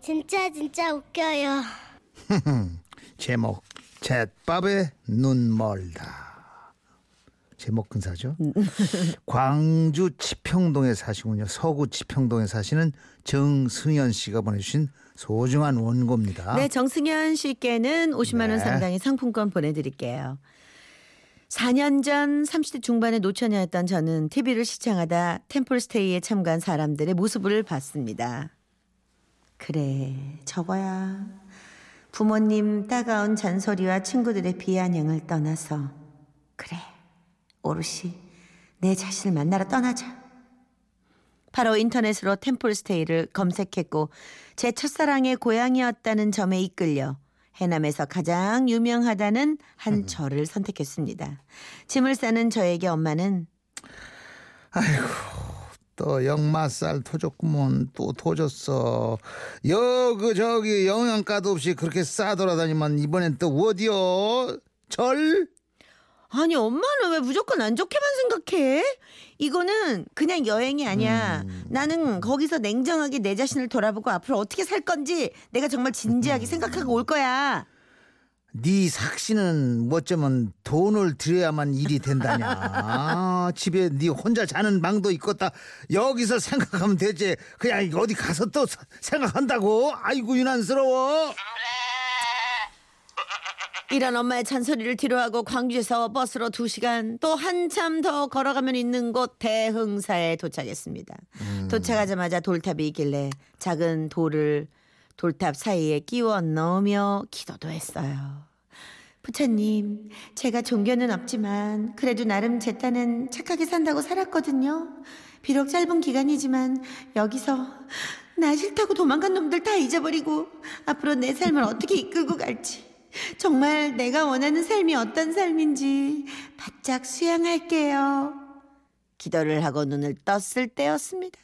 진짜 진짜 웃겨요. 제목 잿밥에 눈 멀다. 제목 근사죠? 광주 치평동에 사시군요. 서구 치평동에 사시는 정승현 씨가 보내주신 소중한 원고입니다. 네, 정승현 씨께는 50만 원 네. 상당의 상품권 보내드릴게요. 4년 전 30대 중반의 노처녀였던 저는 TV를 시청하다 템플스테이에 참가한 사람들의 모습을 봤습니다. 그래, 저거야. 부모님 따가운 잔소리와 친구들의 비아냥을 떠나서 그래, 오롯이 내 자신을 만나러 떠나자. 바로 인터넷으로 템플스테이를 검색했고 제 첫사랑의 고향이었다는 점에 이끌려 해남에서 가장 유명하다는 한 절을 선택했습니다. 짐을 싸는 저에게 엄마는 또 역마살 터졌구먼 또 터졌어. 여 그 저기 영양가도 없이 그렇게 싸돌아다니면 이번엔 또 어디요? 절? 아니 엄마는 왜 무조건 안 좋게만 생각해? 이거는 그냥 여행이 아니야. 나는 거기서 냉정하게 내 자신을 돌아보고 앞으로 어떻게 살 건지 내가 정말 진지하게 생각하고 올 거야. 네 삭시는 뭐 어쩌면 돈을 들여야만 일이 된다냐. 아, 집에 네 혼자 자는 방도 있겠다. 여기서 생각하면 되지. 그냥 어디 가서 또 사- 생각한다고. 아이고 유난스러워. 이런 엄마의 잔소리를 뒤로하고 광주에서 버스로 두시간 또 한참 더 걸어가면 있는 곳 대흥사에 도착했습니다. 도착하자마자 돌탑이 있길래 작은 돌을 돌탑 사이에 끼워 넣으며 기도도 했어요. 부처님, 제가 종교는 없지만 그래도 나름 제 딴은 착하게 산다고 살았거든요. 비록 짧은 기간이지만 여기서 나 싫다고 도망간 놈들 다 잊어버리고 앞으로 내 삶을 어떻게 이끌고 갈지 정말 내가 원하는 삶이 어떤 삶인지 바짝 수양할게요. 기도를 하고 눈을 떴을 때였습니다.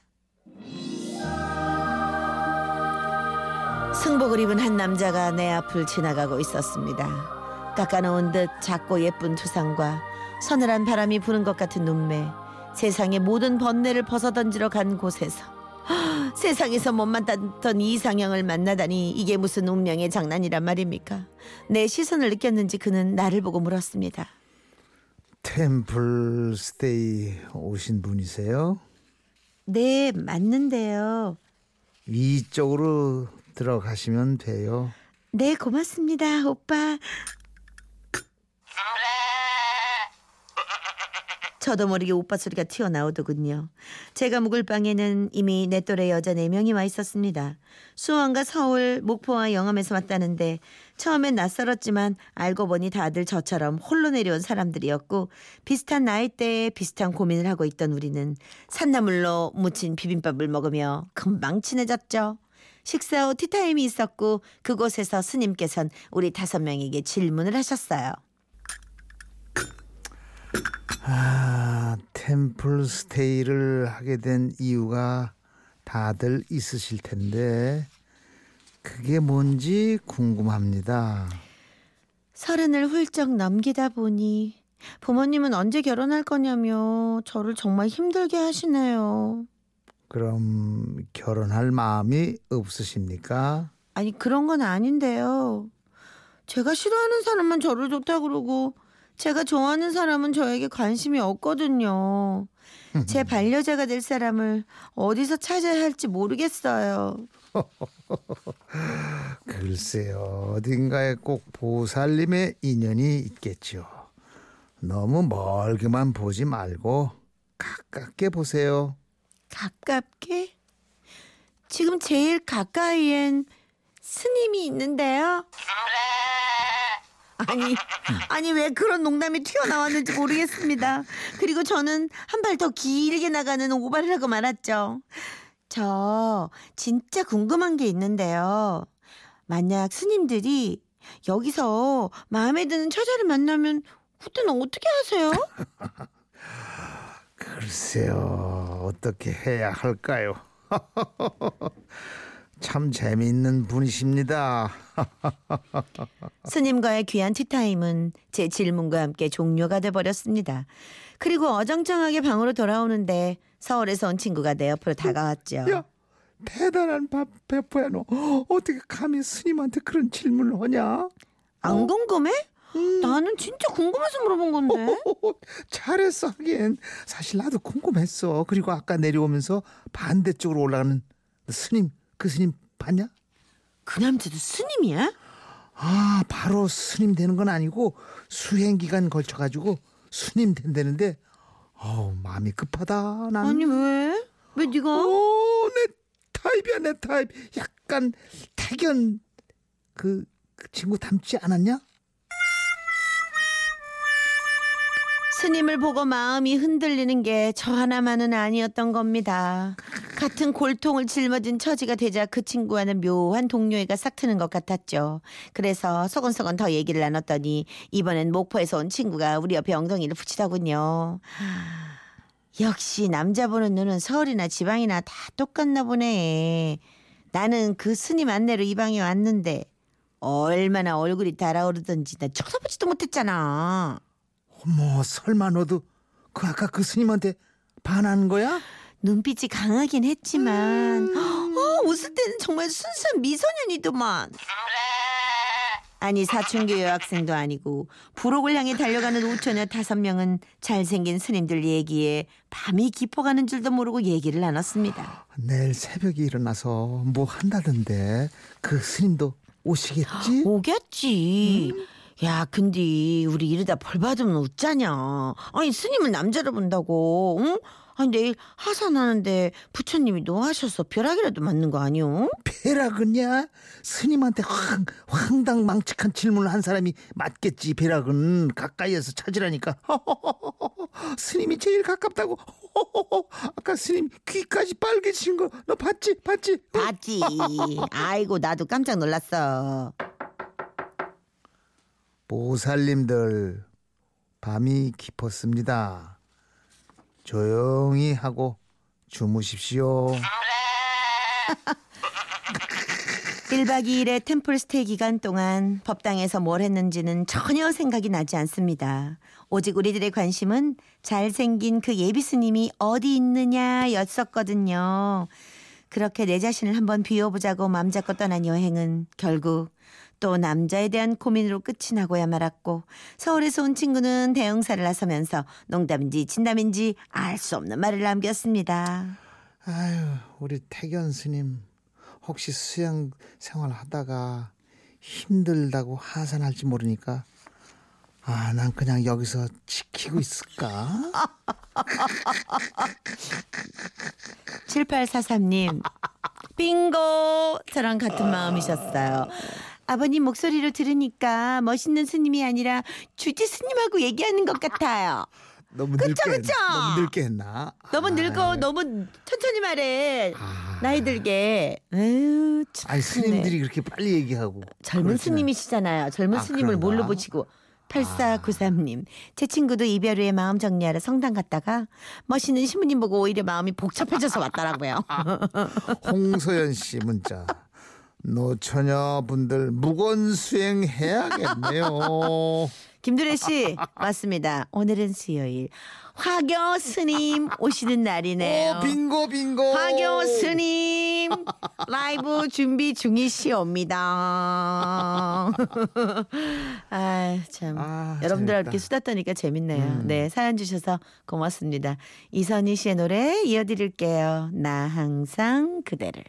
승복을 입은 한 남자가 내 앞을 지나가고 있었습니다. 깎아놓은 듯 작고 예쁜 두상과 서늘한 바람이 부는 것 같은 눈매, 세상의 모든 번뇌를 벗어던지러 간 곳에서 헉, 세상에서 못 만났던 이상형을 만나다니 이게 무슨 운명의 장난이란 말입니까? 내 시선을 느꼈는지 그는 나를 보고 물었습니다. 템플 스테이 오신 분이세요? 네, 맞는데요. 위쪽으로 들어가시면 돼요. 네, 고맙습니다, 오빠. 저도 모르게 오빠 소리가 튀어나오더군요. 제가 묵을 방에는 이미 내 또래 여자 네명이 와 있었습니다. 수원과 서울, 목포와 영암에서 왔다는데 처음엔 낯설었지만 알고 보니 다들 저처럼 홀로 내려온 사람들이었고 비슷한 나이대에 비슷한 고민을 하고 있던 우리는 산나물로 무친 비빔밥을 먹으며 금방 친해졌죠. 식사 후 티타임이 있었고 그곳에서 스님께선 우리 다섯 명에게 질문을 하셨어요. 아, 템플 스테이를 하게 된 이유가 다들 있으실 텐데 그게 뭔지 궁금합니다. 서른을 훌쩍 넘기다 보니 부모님은 언제 결혼할 거냐며 저를 정말 힘들게 하시네요. 그럼 결혼할 마음이 없으십니까? 아니 그런 건 아닌데요. 제가 싫어하는 사람만 저를 좋다 그러고 제가 좋아하는 사람은 저에게 관심이 없거든요. 제 반려자가 될 사람을 어디서 찾아야 할지 모르겠어요. 글쎄요, 어딘가에 꼭 보살님의 인연이 있겠죠. 너무 멀게만 보지 말고 가깝게 보세요. 가깝게? 지금 제일 가까이엔 스님이 있는데요. 아니, 아니 왜 그런 농담이 튀어나왔는지 모르겠습니다. 그리고 저는 한 발 더 길게 나가는 오바를 하고 말았죠. 저 진짜 궁금한 게 있는데요. 만약 스님들이 여기서 마음에 드는 처자를 만나면 그때는 어떻게 하세요? 글쎄요, 어떻게 해야 할까요? 참 재미있는 분이십니다. 스님과의 귀한 티타임은 제 질문과 함께 종료가 돼 버렸습니다. 그리고 어정쩡하게 방으로 돌아오는데 서울에서 온 친구가 내 옆으로 다가왔죠. 야, 대단한 밥 배포야 너 어떻게 감히 스님한테 그런 질문을 하냐? 안 궁금해? 나는 진짜 궁금해서 물어본 건데. 잘했어 하긴 사실 나도 궁금했어 그리고 아까 내려오면서 반대쪽으로 올라가는 스님 그 스님 봤냐? 그 남자도 스님이야? 아 바로 스님 되는 건 아니고 수행 기간 걸쳐 가지고 스님 된다는데 어우 마음이 급하다 난 아니 왜? 왜 네가? 오, 내 타입이야 내 타입 약간 태견 그, 그 친구 닮지 않았냐? 스님을 보고 마음이 흔들리는 게 저 하나만은 아니었던 겁니다. 같은 골통을 짊어진 처지가 되자 그 친구와는 묘한 동료애가 싹 트는 것 같았죠. 그래서 소곤소곤 더 얘기를 나눴더니 이번엔 목포에서 온 친구가 우리 옆에 엉덩이를 붙이더군요. 역시 남자 보는 눈은 서울이나 지방이나 다 똑같나 보네. 나는 그 스님 안내로 이 방에 왔는데 얼마나 얼굴이 달아오르던지 나 쳐다보지도 못했잖아. 어머 설마 너도 그 아까 그 스님한테 반하는 거야? 눈빛이 강하긴 했지만 어, 웃을 때는 정말 순수한 미소년이더만. 아니 사춘기 여학생도 아니고 부록을 향해 달려가는 우처녀 다섯 명은 잘생긴 스님들 얘기에 밤이 깊어가는 줄도 모르고 얘기를 나눴습니다. 내일 새벽에 일어나서 뭐 한다던데 그 스님도 오시겠지? 오겠지. 야, 근데 우리 이러다 벌 받으면 어쩌냐. 아니 스님은 남자를 본다고. 응? 아니 내일 하산하는데 부처님이 노하셔서 벼락이라도 맞는 거 아니오? 배락은야 스님한테 황, 황당망측한 질문을 한 사람이 맞겠지 배락은 가까이에서 찾으라니까 스님이 제일 가깝다고 아까 스님 귀까지 빨개지신 거너 봤지 봤지 봤지. 아이고 나도 깜짝 놀랐어. 보살님들 밤이 깊었습니다 조용히 하고 주무십시오 1박 2일의 템플 스테이 기간 동안 법당에서 뭘 했는지는 전혀 생각이 나지 않습니다. 오직 우리들의 관심은 잘생긴 그 예비 스님이 어디 있느냐였었거든요. 그렇게 내 자신을 한번 비워보자고 맘 잡고 떠난 여행은 결국 또 남자에 대한 고민으로 끝이 나고야 말았고 서울에서 온 친구는 대응사를 나서면서 농담인지 진담인지 알 수 없는 말을 남겼습니다. 아유 우리 태견 스님 혹시 수양 생활 하다가 힘들다고 하산할지 모르니까 아 난 그냥 여기서 지키고 있을까 7843님, 빙고! 저랑 같은 마음이셨어요. 아버님 목소리로 들으니까 멋있는 스님이 아니라 주지 스님하고 얘기하는 것 같아요. 너무 그쵸, 늙게 그쵸? 했나? 너무 늙게 했나 너무 아, 늙어, 너무 천천히 말해. 아. 나이 들게. 에휴, 참. 아니 스님들이 그렇게 빨리 얘기하고 젊은 그러지는- 스님이시잖아요. 젊은 아, 스님을 그런가? 뭘로 보시고. 8493님. 제 친구도 이별 후에 마음 정리하러 성당 갔다가 멋있는 신부님 보고 오히려 마음이 복잡해져서 왔더라고요. 홍소연 씨 문자 노처녀분들 무건 수행해야겠네요 김두래 씨 맞습니다. 오늘은 수요일 화교 스님 오시는 날이네요. 오 빙고 빙고 화교 스님 라이브 준비 중이시옵니다. 아참 아, 여러분들과 재밌다. 이렇게 수다 떠니까 재밌네요. 음. 네 사연 주셔서 고맙습니다. 이선희 씨의 노래 이어드릴게요. 나 항상 그대를.